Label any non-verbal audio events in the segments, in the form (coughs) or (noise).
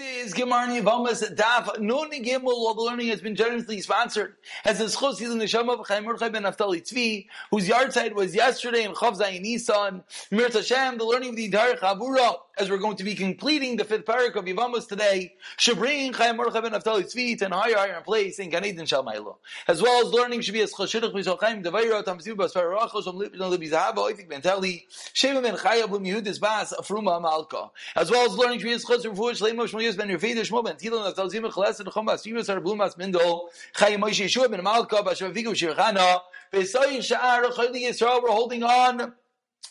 is Gemara Yavamas Daf Nun Gimel. The learning has been generously sponsored. As the Schos in the Neshama of Chaim Mordechai ben Naftali Tzvi, whose yahrzeit was yesterday in Chav Zayin Nisan. Mir Hashem, the learning of the entire Chavura, as we're going to be completing the fifth parak of Yavamas today, should bring Chaim Mordechai ben Naftali Tzvi to an higher, higher place in Gan Eden Shalmailo. As well as learning should be as Chashidach Mishal Chaim Devaira Tamsiv Basfar Rachos Om Lipin Libi Zahava Oifik Ben Teli Sheva Ben Chaya Blum Yehudis Bas Afruma Malka. As well as learning should be as Chos Refuah Shleim Shmo Yus Ben Yerfeidah Shmo Ben Tilo Naftal Zim Chales and Chom Bas Yivas Ar Blum Bas Mindol Chayim Moshe Yeshua Ben Malka Bashav Vigu Shirchana Besoyin Sha'ar Chayli Yisrael we're holding on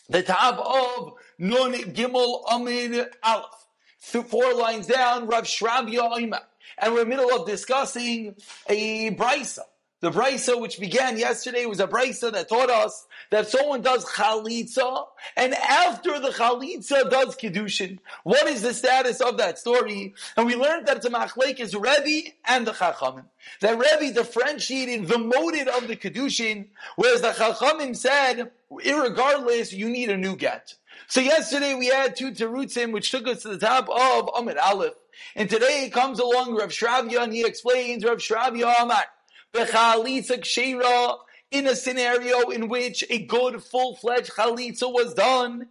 the top of Nun Gimel Amid Aleph. Four lines down, Rav Shrabia Oima. And we're in the middle of discussing a brisa. The brisa which began yesterday was a brisa that taught us that someone does chalitza, and after the chalitza does kiddushin. What is the status of that story? And we learned that the machlek is Rebbe and the chachamim. That Rebbe differentiated the motive of the kiddushin, whereas the chachamim said, irregardless, you need a new get. So yesterday we had two terutzim which took us to the top of Amid Aleph. And today comes along Rav Shravya and he explains Rav Shravya Amar. In a scenario in which a good full-fledged chalitza was done,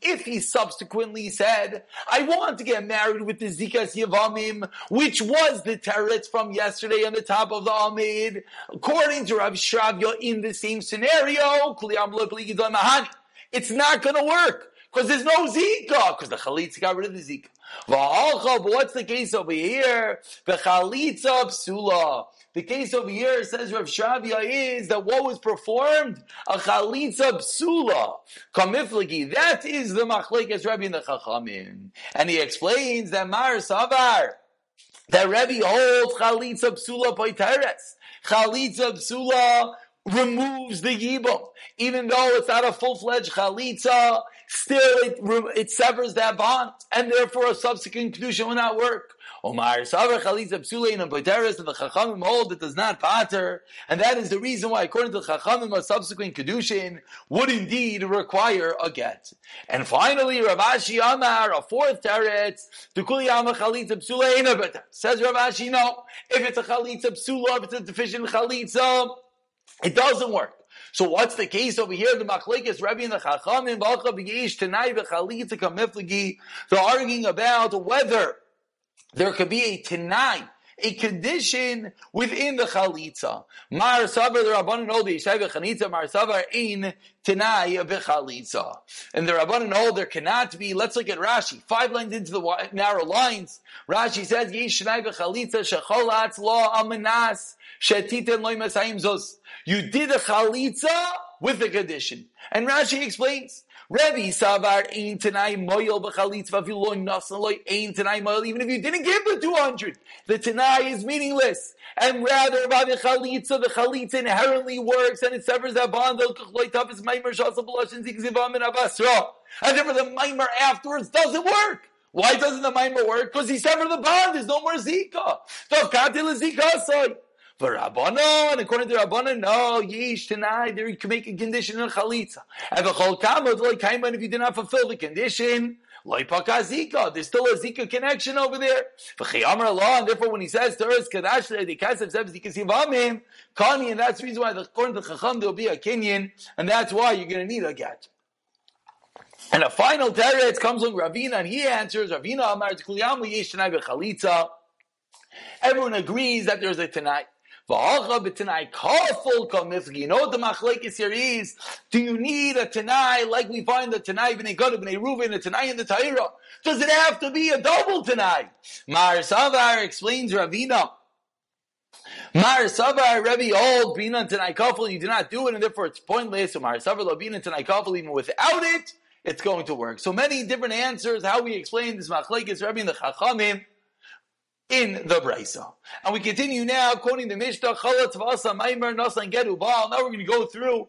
if he subsequently said, I want to get married with the zikas yavamim, which was the teretz from yesterday on the top of the Amid, according to Rav Shravya in the same scenario, it's not going to work. Because there's no Zika, because the Chalitza got rid of the Zika. But what's the case over here? The Chalitza Psula. The case over here says Rav Shavia is that what was performed? A Chalitza Psula. Kamiflagi. That is the Machlekes Rabbi in the Chachamim. And he explains that Mar Savar, that Rabbi holds Chalitza Psula Poiteres. Chalitza Psula removes the yibum. Even though it's not a full-fledged chalitza, still it, it severs that bond, and therefore a subsequent kedusha will not work. Omar Savar Chalitza Psulein and Poiteres and the Chachamim hold it does not pater, and that is the reason why, according to the Chachamim, a subsequent kedushin would indeed require a get. And finally, Rav Ashi Amar, a fourth teretz, to Kuliyama Chalitza Psulein Says Rav Ashi, no, if it's a Chalitza Psula, if it's a deficient Chalitza, it doesn't work. So what's the case over here? The machlekes Rabbi and the Chachamim Balcha B'Yish Tanai V'Chalitza Kamiflagi. They're arguing about whether there could be a Tanai a condition within the chalitza. Mar savar the rabbanon hold the v'chanitza. Mar savar ein tenai b'chalitza. And the rabbanon hold there cannot be. Let's look at Rashi. Five lines into the narrow lines. Rashi says yesh tenai b'chalitza shecholatz lo amanas You did a chalitza with a condition. And Rashi explains. Even if you didn't give the two hundred, the Tanai is meaningless. And rather, by the Chalitza, the Chalitza inherently works and it severs that bond. And therefore, the Maimer afterwards doesn't work. Why doesn't the Maimer work? Because he severed the bond. There's no more Zika. For Rabbanon, according to Rabbanon, no, yesh tonight, there you can make a condition in chalitza. And the chol kamot, like if you did not fulfill the condition. There's still a Zika connection over there. And therefore, when he says to us, Kani, and that's the reason why, according to Chacham, there will be a Kenyan, and that's why you're going to need a get. And a final teretz comes from Ravina, and he answers, Ravina Amar. Everyone agrees that there's a tonight. You know what the machlekes here is? Do you need a Tanai like we find the Tanai b'nei Gad b'nei Reuven, a Tanai in the Torah? Does it have to be a double Tanai? Mar Savar explains Ravina. Mar Savar, Rebbe, oh, old Bina Tanai Kafel, you do not do it, and therefore it's pointless. So Mar Savar, Labina Tanai Kafel, even without it, it's going to work. So many different answers, how we explain this machlekes, Rebbe and the Chachamim in the Brisa. And we continue now quoting the Mishnah, Chalat Vasa Maimer Nasan Gedu Baal. Now we're going to go through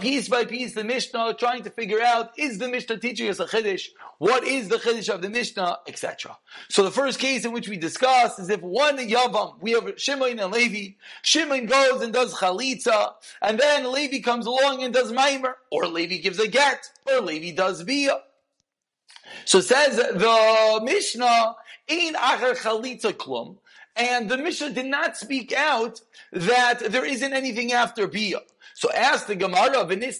piece by piece the Mishnah, trying to figure out, is the Mishnah teaching us a Chiddush? What is the Chiddush of the Mishnah? Etc. So the first case in which we discuss is if one Yavam, we have Shimon and Levi, Shimon goes and does Chalitza, and then Levi comes along and does Maimer, or Levi gives a get, or Levi does Biyah. So says the Mishnah, Ein Acher Chalitza Klum, and the Mishnah did not speak out that there isn't anything after Bia. So ask the Gemara. The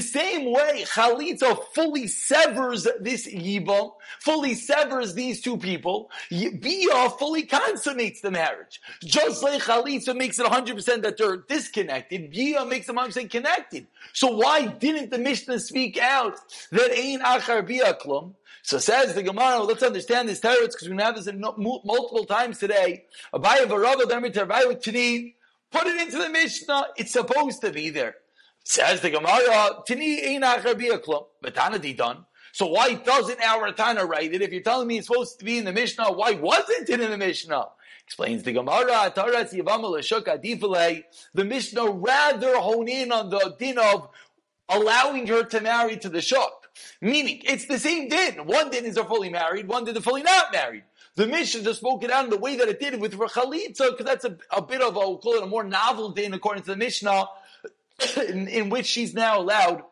same way Chalitza fully severs this Yibam, fully severs these two people, Bia fully consummates the marriage. Just like Chalitza makes it 100% that they're disconnected, Bia makes them 100% connected. So why didn't the Mishnah speak out that ain't acher biyaklum? So says the Gemara, let's understand this teretz because we have this multiple times today. V'rava demir tervayu tini. Put it into the Mishnah. It's supposed to be there. Says the Gemara, tini. So why doesn't our Tana write it? If you're telling me it's supposed to be in the Mishnah, why wasn't it in the Mishnah? Explains the Gemara, the Mishnah rather hone in on the din of allowing her to marry to the shuk. Meaning, it's the same din. One din is they're fully married, one din they're fully not married. The Mishnah just spoke it out in the way that it did with Rachalitza, because that's a, a, bit of a, we'll call it a more novel din according to the Mishnah, (coughs) in, in which she's now allowed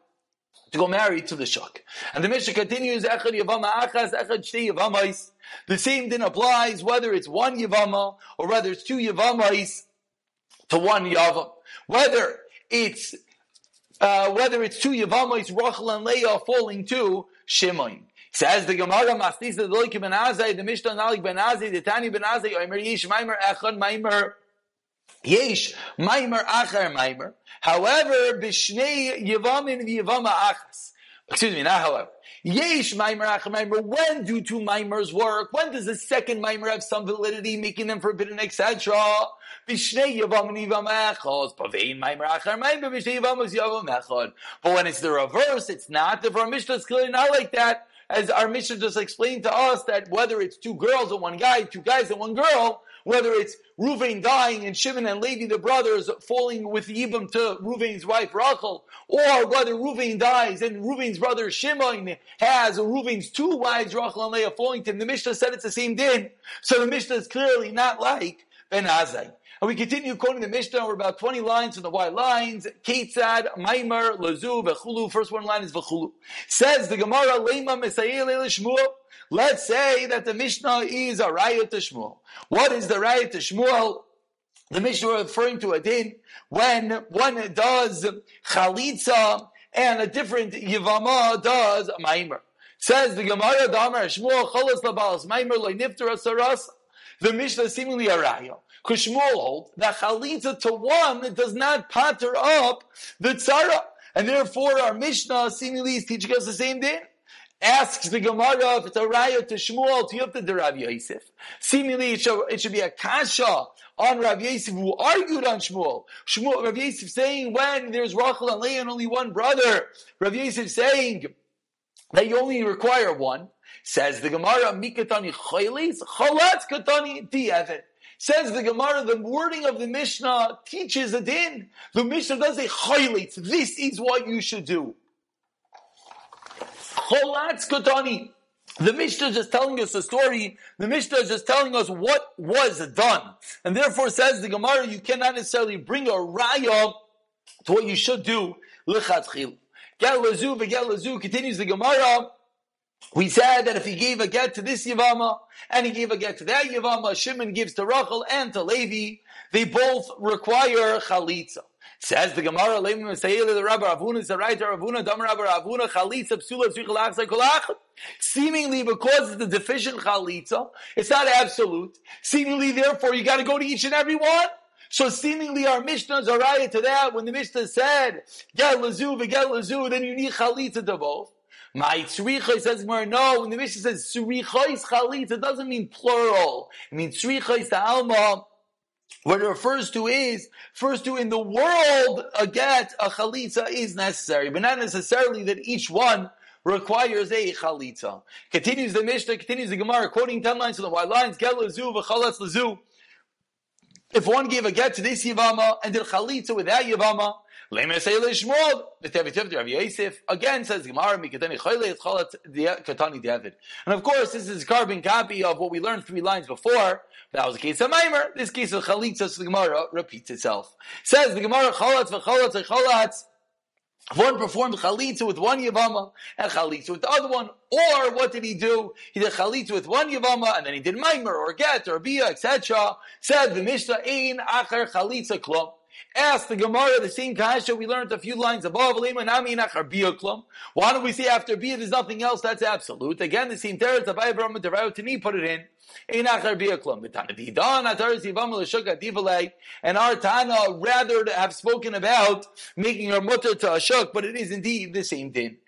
to go marry to the shuk. And the Mishnah continues, Echad Yavama Achas, Echad Shtei Yavamais. The same din applies whether it's one Yavama or whether it's two Yavamais to one Yavam. Whether it's uh, whether it's two Yavamos, Rachel and Leah falling to Shimon. Says the Gemara, Mastis the Loik ben the Mishnah Nalik ben Azai, the Tani ben Azai, Omer Yesh Maimer Echad Maimer Yesh Maimer Achar Maimer. However, Bishnei Yavamin Yavama Achas. Excuse me, not however. Yesh Maimer Achar Maimer. When do two Maimers work? When does the second Maimer have some validity, making them forbidden, etc.? Bishnei Yavam Nivam Echos. Pavein Maimer Achar Maimer. Bishnei Yavam is Yavam Echod. But when it's the reverse, it's not. The Mishnah is clearly not like that. As our Mishnah just explained to us that whether it's two girls and one guy, two guys and one girl, whether it's Ruvain dying and Shimon and Levi, the brothers, falling with Yibam to Ruvain's wife Rachel, or whether Ruvain dies and Ruvain's brother Shimon has Ruvain's two wives, Rachel and Leah, falling to him. The Mishnah said it's the same din. So the Mishnah is clearly not like Ben Azai. And we continue quoting the Mishnah. We're about 20 lines from the white lines. Ketzad, Maimer, Lazu, Vechulu. First one line is Vechulu. Says the Gemara, Lema Mesayel Shmuel. Let's say that the Mishnah is a riot to Shmuel. What is the riot to Shmuel? The Mishnah referring to a din when one does chalitza and a different yivama does maimer. Says the Gemara, Damar Shmuel cholas labalas maimer loy asaras. The Mishnah seemingly a raya. Shmuel holds that chalitza to one does not patter up the tzara. And therefore our Mishnah seemingly is teaching us the same thing. Asks the Gemara if it's a raya to Shmuel to Yufta to Rav Yosef. Seemingly it should, it should be a kasha on Rav Yosef who argued on Shmuel. Shmuel, Rav Yosef saying when there's Rachel and Leah and only one brother. Rav Yosef saying that you only require one. Says the Gemara, Mikatani chaylis, chalatz katani di'evet. Says the Gemara, the wording of the Mishnah teaches a din. The Mishnah does a highlights. This is what you should do. Cholatz kotani. The Mishnah is just telling us a story. The Mishnah is just telling us what was done. And therefore says the Gemara, you cannot necessarily bring a raya to what you should do. L'chatchil. Get lazu, continues the Gemara. We said that if he gave a get to this Yavama and he gave a get to that Yavama, Shimon gives to Rachel and to Levi, they both require chalitza. Says the Gemara, Levi Mesayel, the Rabbi Avuna, is the right Avuna, Dam Rabbi Avuna, chalitza, psula, tzrich, Seemingly because it's the deficient chalitza, it's not absolute. Seemingly, therefore, you got to go to each and every one. So seemingly our Mishnahs are right to that. When the Mishnah said, get lazu, get lazu, then you need chalitza to both. My tzricha says more no. When the Mishnah says tzricha chalitza, it doesn't mean plural. It means tzricha the alma. What it refers to is, first to in the world, a get, a chalitza is necessary, but not necessarily that each one requires a chalitza. Continues the Mishnah, continues the Gemara, quoting ten lines from the white lines, get v'chalatz lazu. If one gave a get to this yivama and did chalitza with that Yavama, Again, says Gemara. And of course, this is a carbon copy of what we learned three lines before. That was the case of Maimer. This case of Chalitza, so the Gemara repeats itself. Says the Gemara, Chalatz v'chalatz v'chalatz. one performed chalitza with one yavama and chalitza with the other one, or what did he do? He did chalitza with one yavama and then he did maimer or get or bia, etc. Said the Mishnah, ein acher chalitza klum. Ask the Gemara the same kasha we learned a few lines above. Why don't we say after bia there's nothing else that's absolute? Again, the same teretz of Abraham Tani put it in. And our Tana rather have spoken about making her mutter to a shuk, but it is indeed the same thing.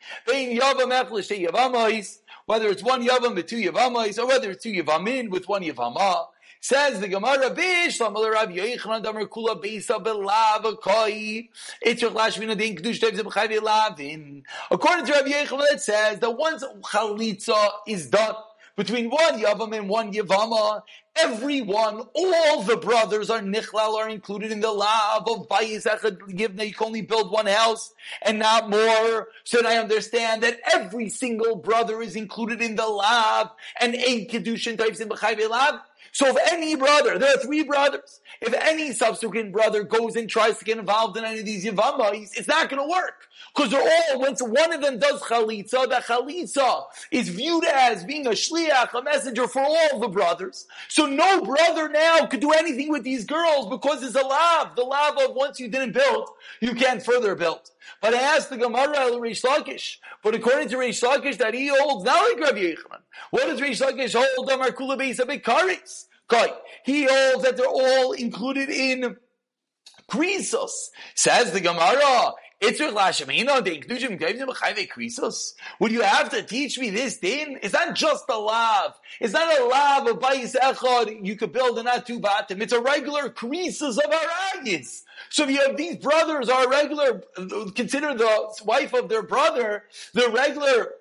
Whether it's one yavam with two yavamais, or whether it's two yavamin with one yavama. Says the Gemara, Bishlam Rav Yochanan Damar Kula Beisa Belav Koi. Itzrich Lashvina Din Kedush Tev Zebchayvi Lavin. According to Rav Yochanan, it says that once Chalitza is done between one Yavam and one Yavama, everyone, all the brothers are Nichlal, are included in the lav of Bayis Echad. You can only build one house and not more. So I understand that every single brother is included in the lav and Ein Kedushin types in B'chayvi Lav. So if any brother, there are three brothers, if any subsequent brother goes and tries to get involved in any of these Yavamas, it's not going to work. Because they're all, once one of them does Chalitza, that Chalitza is viewed as being a Shliach, a messenger for all the brothers. So no brother now could do anything with these girls because it's a lav. The lav of once you didn't build, you can't further build. But I asked the Gemara El Reish Lakish. But according to Reish Lakish, that he holds not like Rabbi Yochanan. What does Reish Lakish hold? Amar Kula Beis Abikaris. He holds that they're all included in Krisos. Says the Gemara. Would you have to teach me this thing? It's not just a lav. It's not a lav of bayis echad you could build and not two batim. It's a regular krisos of aragis. So if you have these brothers are regular, consider the wife of their brother, the regular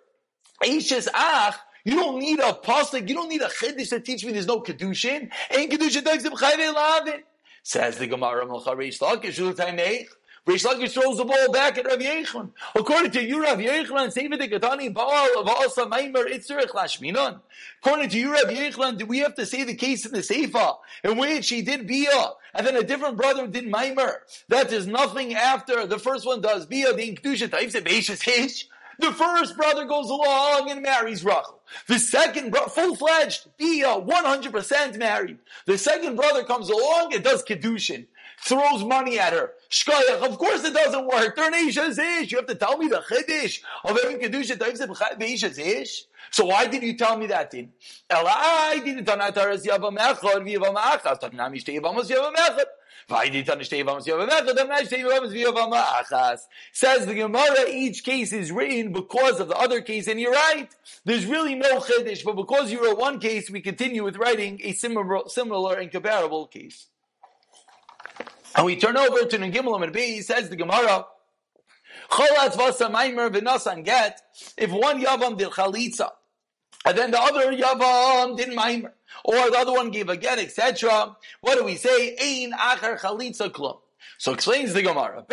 Aishas Ach, you don't need a pasuk. You don't need a chiddush to teach me there's no kedushin. Ain't kedushin lavin. Says the Gemara Melcha Reish Lakish Ultaimech. Reish Lakish throws the ball back at Rav Yechon. According to you, Rav Yechon, the Katani Baal of Asa Maimer Itzerich Lashminon. According to you, Rav Yechon, do we have to say the case in the Sefer in which he did Bia and then a different brother did Maimer? That is nothing after the first one does Bia, the Kedushin Taif Sebeishis Hish. The first brother goes along and marries Rachel. The second brother, full-fledged, be 100% married. The second brother comes along and does Kedushin. Throws money at her. Shkoyach, of course it doesn't work. They're an ish. You have to tell me the chiddush of every kedusha ish. So why did you tell me that then? Elai didn't tell me that yavam echad v'yavam achas. Tanami shtei yavam yavam echad. Says the Gemara, each case is written because of the other case, and you're right. There's really no chiddush, but because you wrote one case, we continue with writing a similar, similar and comparable case. And we turn over to Nagimel and B, he says the Gemara, if one yavam did chalitza, and then the other yavam did maimer, or the other one gave a get, etc. What do we say? Ein acher chalitza klum. So explains the Gemara.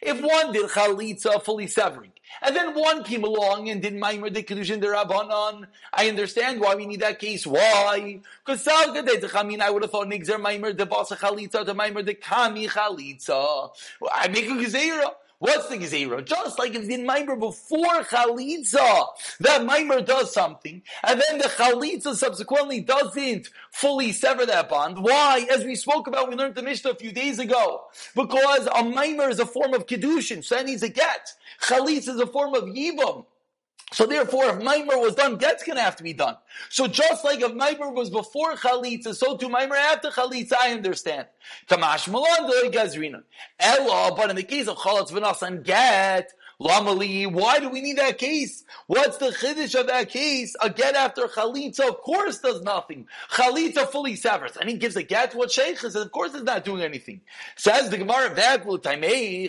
If one did chalitza fully severing, and then one came along and did maimer de kedushin de rabbanon, I understand why we need that case. Why? Because I mean, I would have thought nigzer maimer de basa chalitza de maimer de kami chalitza. I make a gezerah. What's the Gezerah? Just like it's in Maimer before Chalitza, that Maimer does something, and then the Chalitza subsequently doesn't fully sever that bond. Why? As we spoke about, we learned the Mishnah a few days ago. Because a Maimer is a form of Kedushin, so that needs a get. Chalitza is a form of Yivam. So therefore, if Maimer was done, get's gonna have to be done. So just like if Maimer was before Chalitza, so too Maimer after Chalitza, I understand. Kamash Malon, Gazrina. Ella, but in the case of Chalitz V'nas and get, Lamali, why do we need that case? What's the chiddush of that case? A get after chalitza, of course, does nothing. Chalitza fully severs, and he gives a get what sheikh says. Of course, it's not doing anything. Says the Gemara, that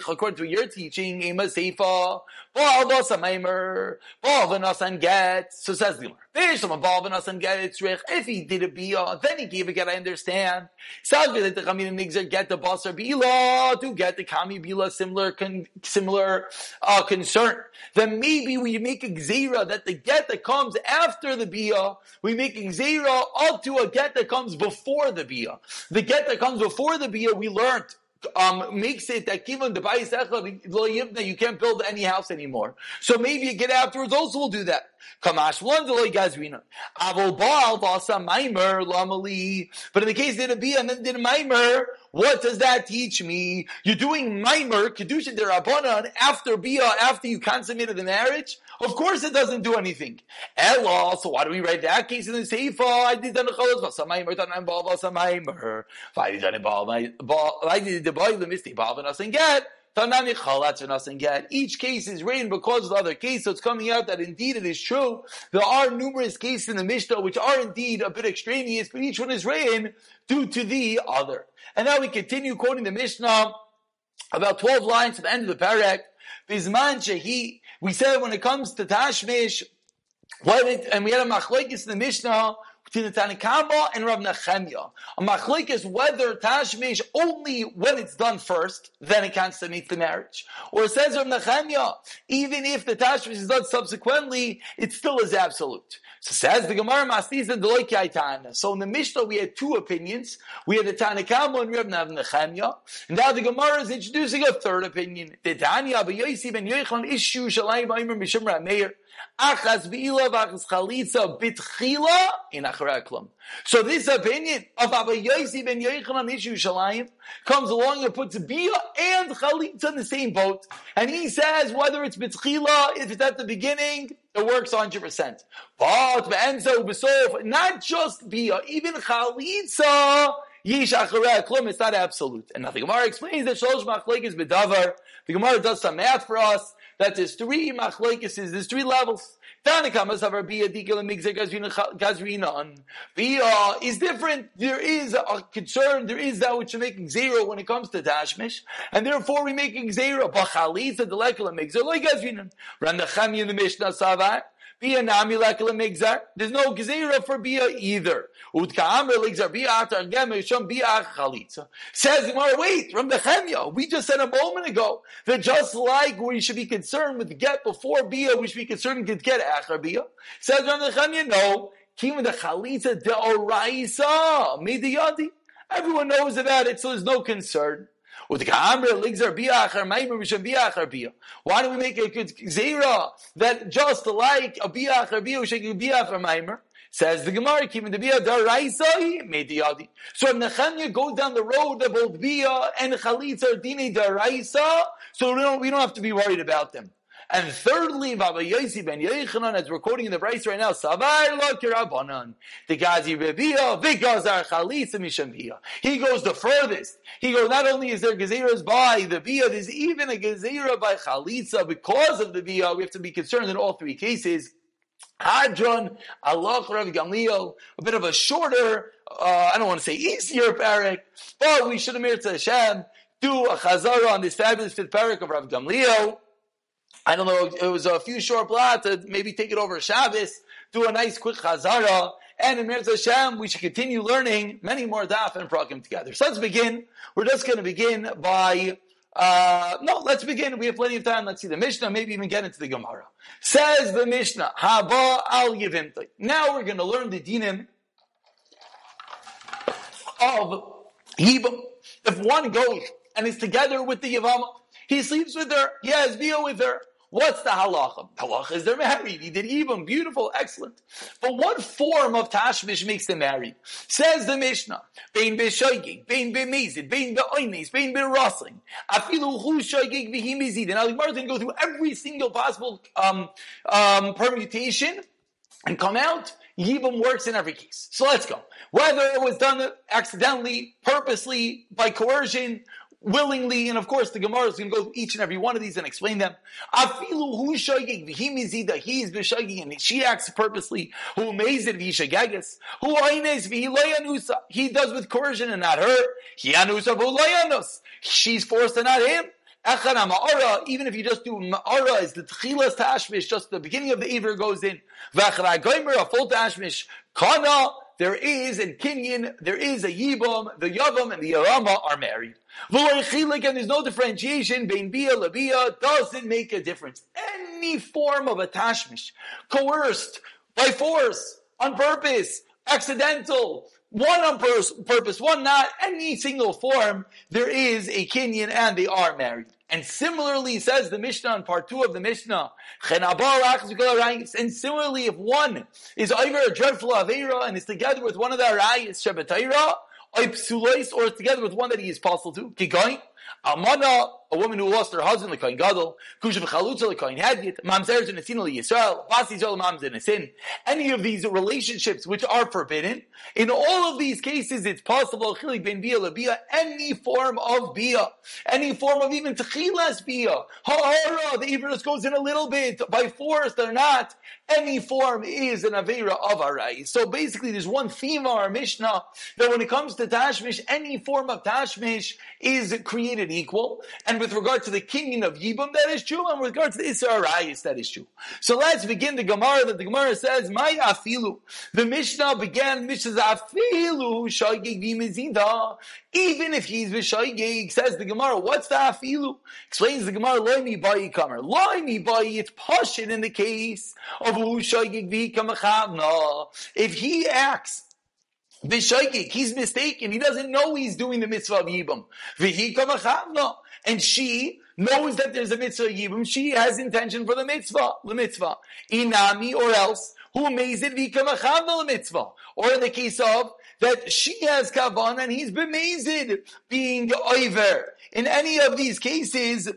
according to your teaching, ema seifa, ba'al v'asamaimer, ba'al v'nasan get. So says the Gemara. If he did a bia, then he gave a get, I understand. Get the basar bila, to get the kami bila, similar, con, similar, uh, concern. Then maybe we make a gzera that the get that comes after the bia, we make a gzera up to a get that comes before the bia. The get that comes before the bia, we learned um, makes it that given the bayis you can't build any house anymore. So maybe you get afterwards also will do that. Kamash one deloy gazrina. Avol baal basa maimer lamali. But in the case did a and then did a maimer, what does that teach me? You're doing maimer kedusha derabanan after bia after you consummated the marriage. Of course, it doesn't do anything. Ella. So why do we write that case in the seifa? Oh, I did the nechalos basa maimer tanan baal basa maimer. If I did the baal, did the baal the misty baal and chalatz and get. Each case is written because of the other case, so it's coming out that indeed it is true. There are numerous cases in the Mishnah which are indeed a bit extraneous, but each one is written due to the other. And now we continue quoting the Mishnah about 12 lines at the end of the parak. Bizman shehi, we said when it comes to Tashmish, what it, and we had a machlekes in the Mishnah between the Tanakama and Rav Nechemya. A machlik is whether tashmish only when it's done first, then it consummates the marriage. Or says Rav Nechemya, even if the tashmish is done subsequently, it still is absolute. So says the Gemara Mastis and Deloikai So in the Mishnah we had two opinions. We had the Tanakama and Rav Nechemya. And now the Gemara is introducing a third opinion. The Tanya, ben Yochanan issue Shalayim Mishum Rameir. Achas v'ila v'achas chalitza bitchila in acharaklam. So this opinion of Abba Yossi ben Yochanan Ishu Shalayim comes along and puts bia and chalitza in the same boat. And he says whether it's bitchila, if it's at the beginning, it works 100%. But be'enza u'besof, not just bia, even chalitza, Yish acharei klum, it's not absolute. And now the Gemara explains that shlosh machlekes bedavar. The Gemara does some math for us that there's three machlekes, there's three levels. Tanakamas have bia dikil and migzeh gazrina Bia is different. There is a concern. There is that which are making zero when it comes to tashmish, and therefore we're making zero. Bachalitza the lekel and migzeh loy gazrina. Ran the chami in the Mishnah Savar. Bia nami lekel. There's no gezerah for bia either. Utka amr ligzar bia atar gem yisham bia chalitza. Says wait, from the chemya, we just said a moment ago that just like we should be concerned with get before bia, we should be concerned with get after bia. Says from the chemya, no. Kim the chalitza de oraisa midiyadi. Everyone knows about it, so there's no concern. Why don't we make a good zera that just like a biach or biach, we should a biach or maimer? Says the Gemara, keeping the bia daraisai mediyadi. So if Nechanya goes down the road of both bia and chalitza are dini daraisa, so we don't we don't have to be worried about them. And thirdly, Baba Yossi ben Yechanan, as we're quoting in the Bryce right now, Savar lo kirabanan. The Gazi Rebia, Vigazar Chalitza Mishamia. He goes the furthest. He goes, not only is there Gezeras by the Bia, there's even a Gezerah by Chalitza because of the Bia. We have to be concerned in all three cases. Hadron, Allah Rav Gamliel, a bit of a shorter, uh, I don't want to say easier parak, but we should have to Hashem, do a chazara on this fabulous fifth parak of Rav Gamliel. I don't know, it was a few short blocks maybe take it over Shabbos, do a nice quick chazara, and in Mirza Hashem, we should continue learning many more daf and prakim together. So let's begin. We're just going to begin by, uh, no, let's begin. We have plenty of time. Let's see the Mishnah, maybe even get into the Gemara. Says the Mishnah, Haba al. Now we're going to learn the dinim of Yibam. If one goes and is together with the Yavama, he sleeps with her, he has Bia with her, What's the halacha? Halacha is they're married. He did even beautiful, excellent. But what form of tashmish makes them married? Says the Mishnah. Bein be'shoigig, bein be'mezid, bein be'oines, bein be'rosling. Afilu hu shoigig v'hi mezid. And Ali Martin go through every single possible um, um, permutation and come out. Yibam works in every case. So let's go. Whether it was done accidentally, purposely, by coercion, willingly, and of course the Gemara is going to go through each and every one of these and explain them. Afilu hu shoygig v'himizida, he is b'shoygig, and she acts purposely. Who amazed v'hishagegas. Who aines v'hiloyanusa, he does with coercion and not her. He anusa v'loyanus, she's forced and not him. Echana ma'ara, even if you just do ma'ara, is the tchilas tashmish, just the beginning of the Aver goes in. V'achra a full tashmish. Kana, there is in Kenyan, there is a Yibam, the Yavam and the Yarama are married. And there's no differentiation, Bein Bia, Labia, doesn't make a difference. Any form of attachment, coerced, by force, on purpose, accidental, one on purpose, one not, any single form, there is a kinyan and they are married. And similarly, says the Mishnah in part two of the Mishnah, and similarly, if one is either a dreadful Avera and is together with one of the Arayas Shabbatayra, or together with one that he is possible to, Kigoin, Amana, a woman who lost her husband, like Kohen Gadol, Kushav Chalutza, like Kohen Hadiyat, Mamzer in a sin, Yisrael, Bas Yisrael, Mamzer in a sin. Any of these relationships which are forbidden, in all of these cases, it's possible, Chilik ben Bia, Labia, any form of Bia, any form of even Techilas Bia, Ha'ara, the Ibrahim goes in a little bit, by force or not, any form is an Avera of Arai. So basically, there's one theme of our Mishnah, that when it comes to Tashmish, any form of Tashmish is created equal, and with regard to the kinyan of Yibum, that is true, and with regard to the Isra that is true. So let's begin the Gemara that the Gemara says, My afilu. The Mishnah began, Mishnah's afilu, shaygig v'mezida. Even if he's v'shaygig, says the Gemara, what's the afilu? Explains the Gemara, loy mi bayi kamer. Loy mi bayi, it's pashin in the case of who shaygig. If he acts V'shaykik, he's mistaken. He doesn't know he's doing the mitzvah of Yibam. V'hi And she knows that there's a mitzvah Yibam. She has intention for the mitzvah, the mitzvah. Inami, or else, who amazed v'hi the mitzvah. Or in the case of, that she has kavan and he's bemazed being over. In any of these cases,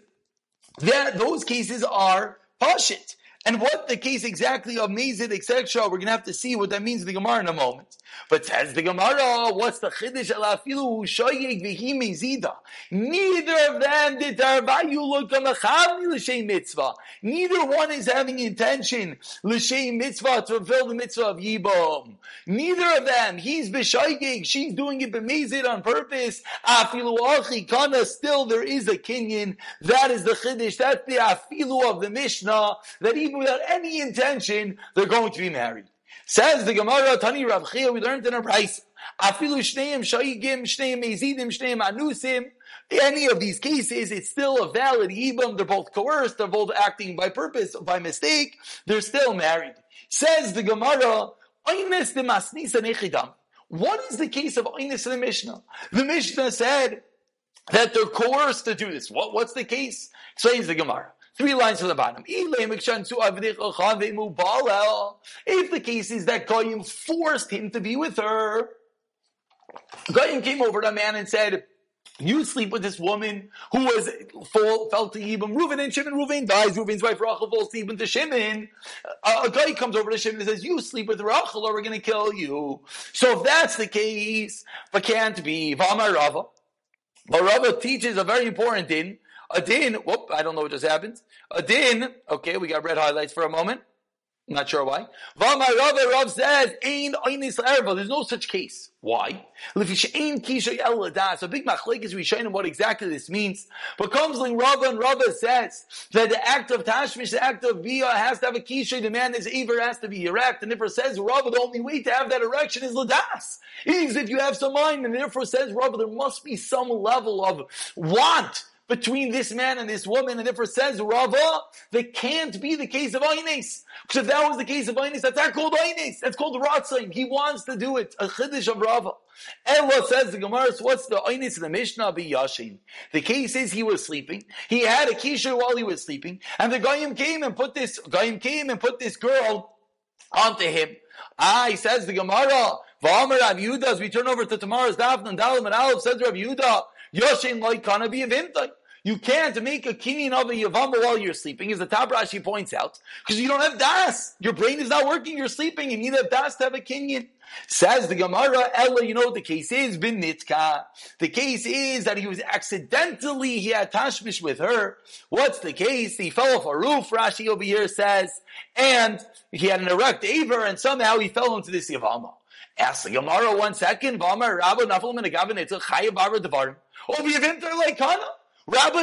that those cases are pashit. And what the case exactly of Mezid, etc., we're going to have to see what that means in the Gemara in a moment. But says the Gemara, what's the Chiddush alafilu shoyeg v'hi mezida? Neither of them did tarvayu lokamachavni l'shem mitzvah. Neither one is having intention l'shem mitzvah to fulfill the mitzvah of Yibam. Neither of them. He's b'shoyeg, she's doing it b'mezid on purpose. Afilu achi kana, still there is a kinyan. That is the Chiddush. That's the afilu of the Mishnah. That even without any intention, they're going to be married. Says the Gemara, Tani Rav Chia, we learned in a price. Afilu shneim shayigim, shneim shneim anusim. Any of these cases, it's still a valid ibam. They're both coerced. They're both acting by purpose, by mistake. They're still married. Says the Gemara, Oynes de masnisa nechidam. What is the case of Oynes in the Mishnah? The Mishnah said that they're coerced to do this. What, what's the case? Explains the Gemara. Three lines to the bottom. If the case is that Goyim forced him to be with her, Goyim came over to a man and said, you sleep with this woman who was full, fell to Yibam. Reuven and Shimon. Reuven dies. Reuven's wife Rachel falls to Yibam to Shimon. A guy comes over to Shimon and says, "You sleep with Rachel, or we're going to kill you." So if that's the case, but can't be Vamar Rava. But Rava teaches a very important thing a din, whoop, I don't know what just happened. A din, okay, we got red highlights for a moment. Not sure why. Vama Rav says, There's no such case. Why? So big machlek is Rishonim what exactly this means. But comes like Rava and Rava says that the act of tashmish, the act of bia, has to have a kishay. The man is ever has to be erect, and therefore says Rava, the only way to have that erection is ladas. Is if you have some mind, and therefore says Rava, there must be some level of want between this man and this woman, and therefore says Rava, there can't be the case of Aines. Because if that was the case of Aines, that's not called Aines. That's called Ratzim. He wants to do it. A Chiddush of Rava. Ella says the Gemara, what's the Aines in the Mishnah be Yashin? The case is he was sleeping. He had a kisha while he was sleeping, and the Goyim came and put this, Goyim came and put this girl onto him. Ah, he says the Gemara, V'amar Rav Yehuda, as we turn over to tomorrow's Daf and Dalam and Aleph, says Rav Yehuda, Yoshin loy kana be a You can't make a kinyan of a yavama while you're sleeping, as the top Rashi points out, because you don't have das. Your brain is not working. You're sleeping. You need to have das to have a kinyan. Says the Gemara, Ella, you know what the case is? Bin nitka. The case is that he was accidentally, he had tashmish with her. What's the case? He fell off a roof, Rashi over here says, and he had an erect aver, and somehow he fell into this yavama. Ask the Gemara one second. V'amar Rabba nafal min agavin etzil chayav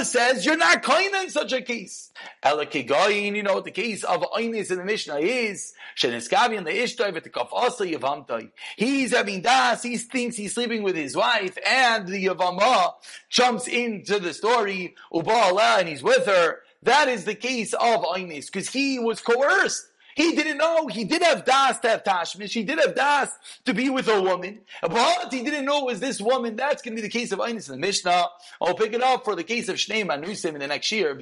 says you're not kind in such a case. Elakigayin, you know what the case of Einis in the Mishnah is. Sheniskavian the Ishtai v'tekaf asa yavamtai. He's having das. He thinks he's sleeping with his wife, and the Yavama jumps into the story. Uba'ala, and he's with her. That is the case of Einis because he was coerced. He didn't know. He did have das to have tashmish. He did have das to be with a woman. But he didn't know it was this woman. That's going to be the case of Einis in the Mishnah. I'll pick it up for the case of Shnei Manusim in the next year.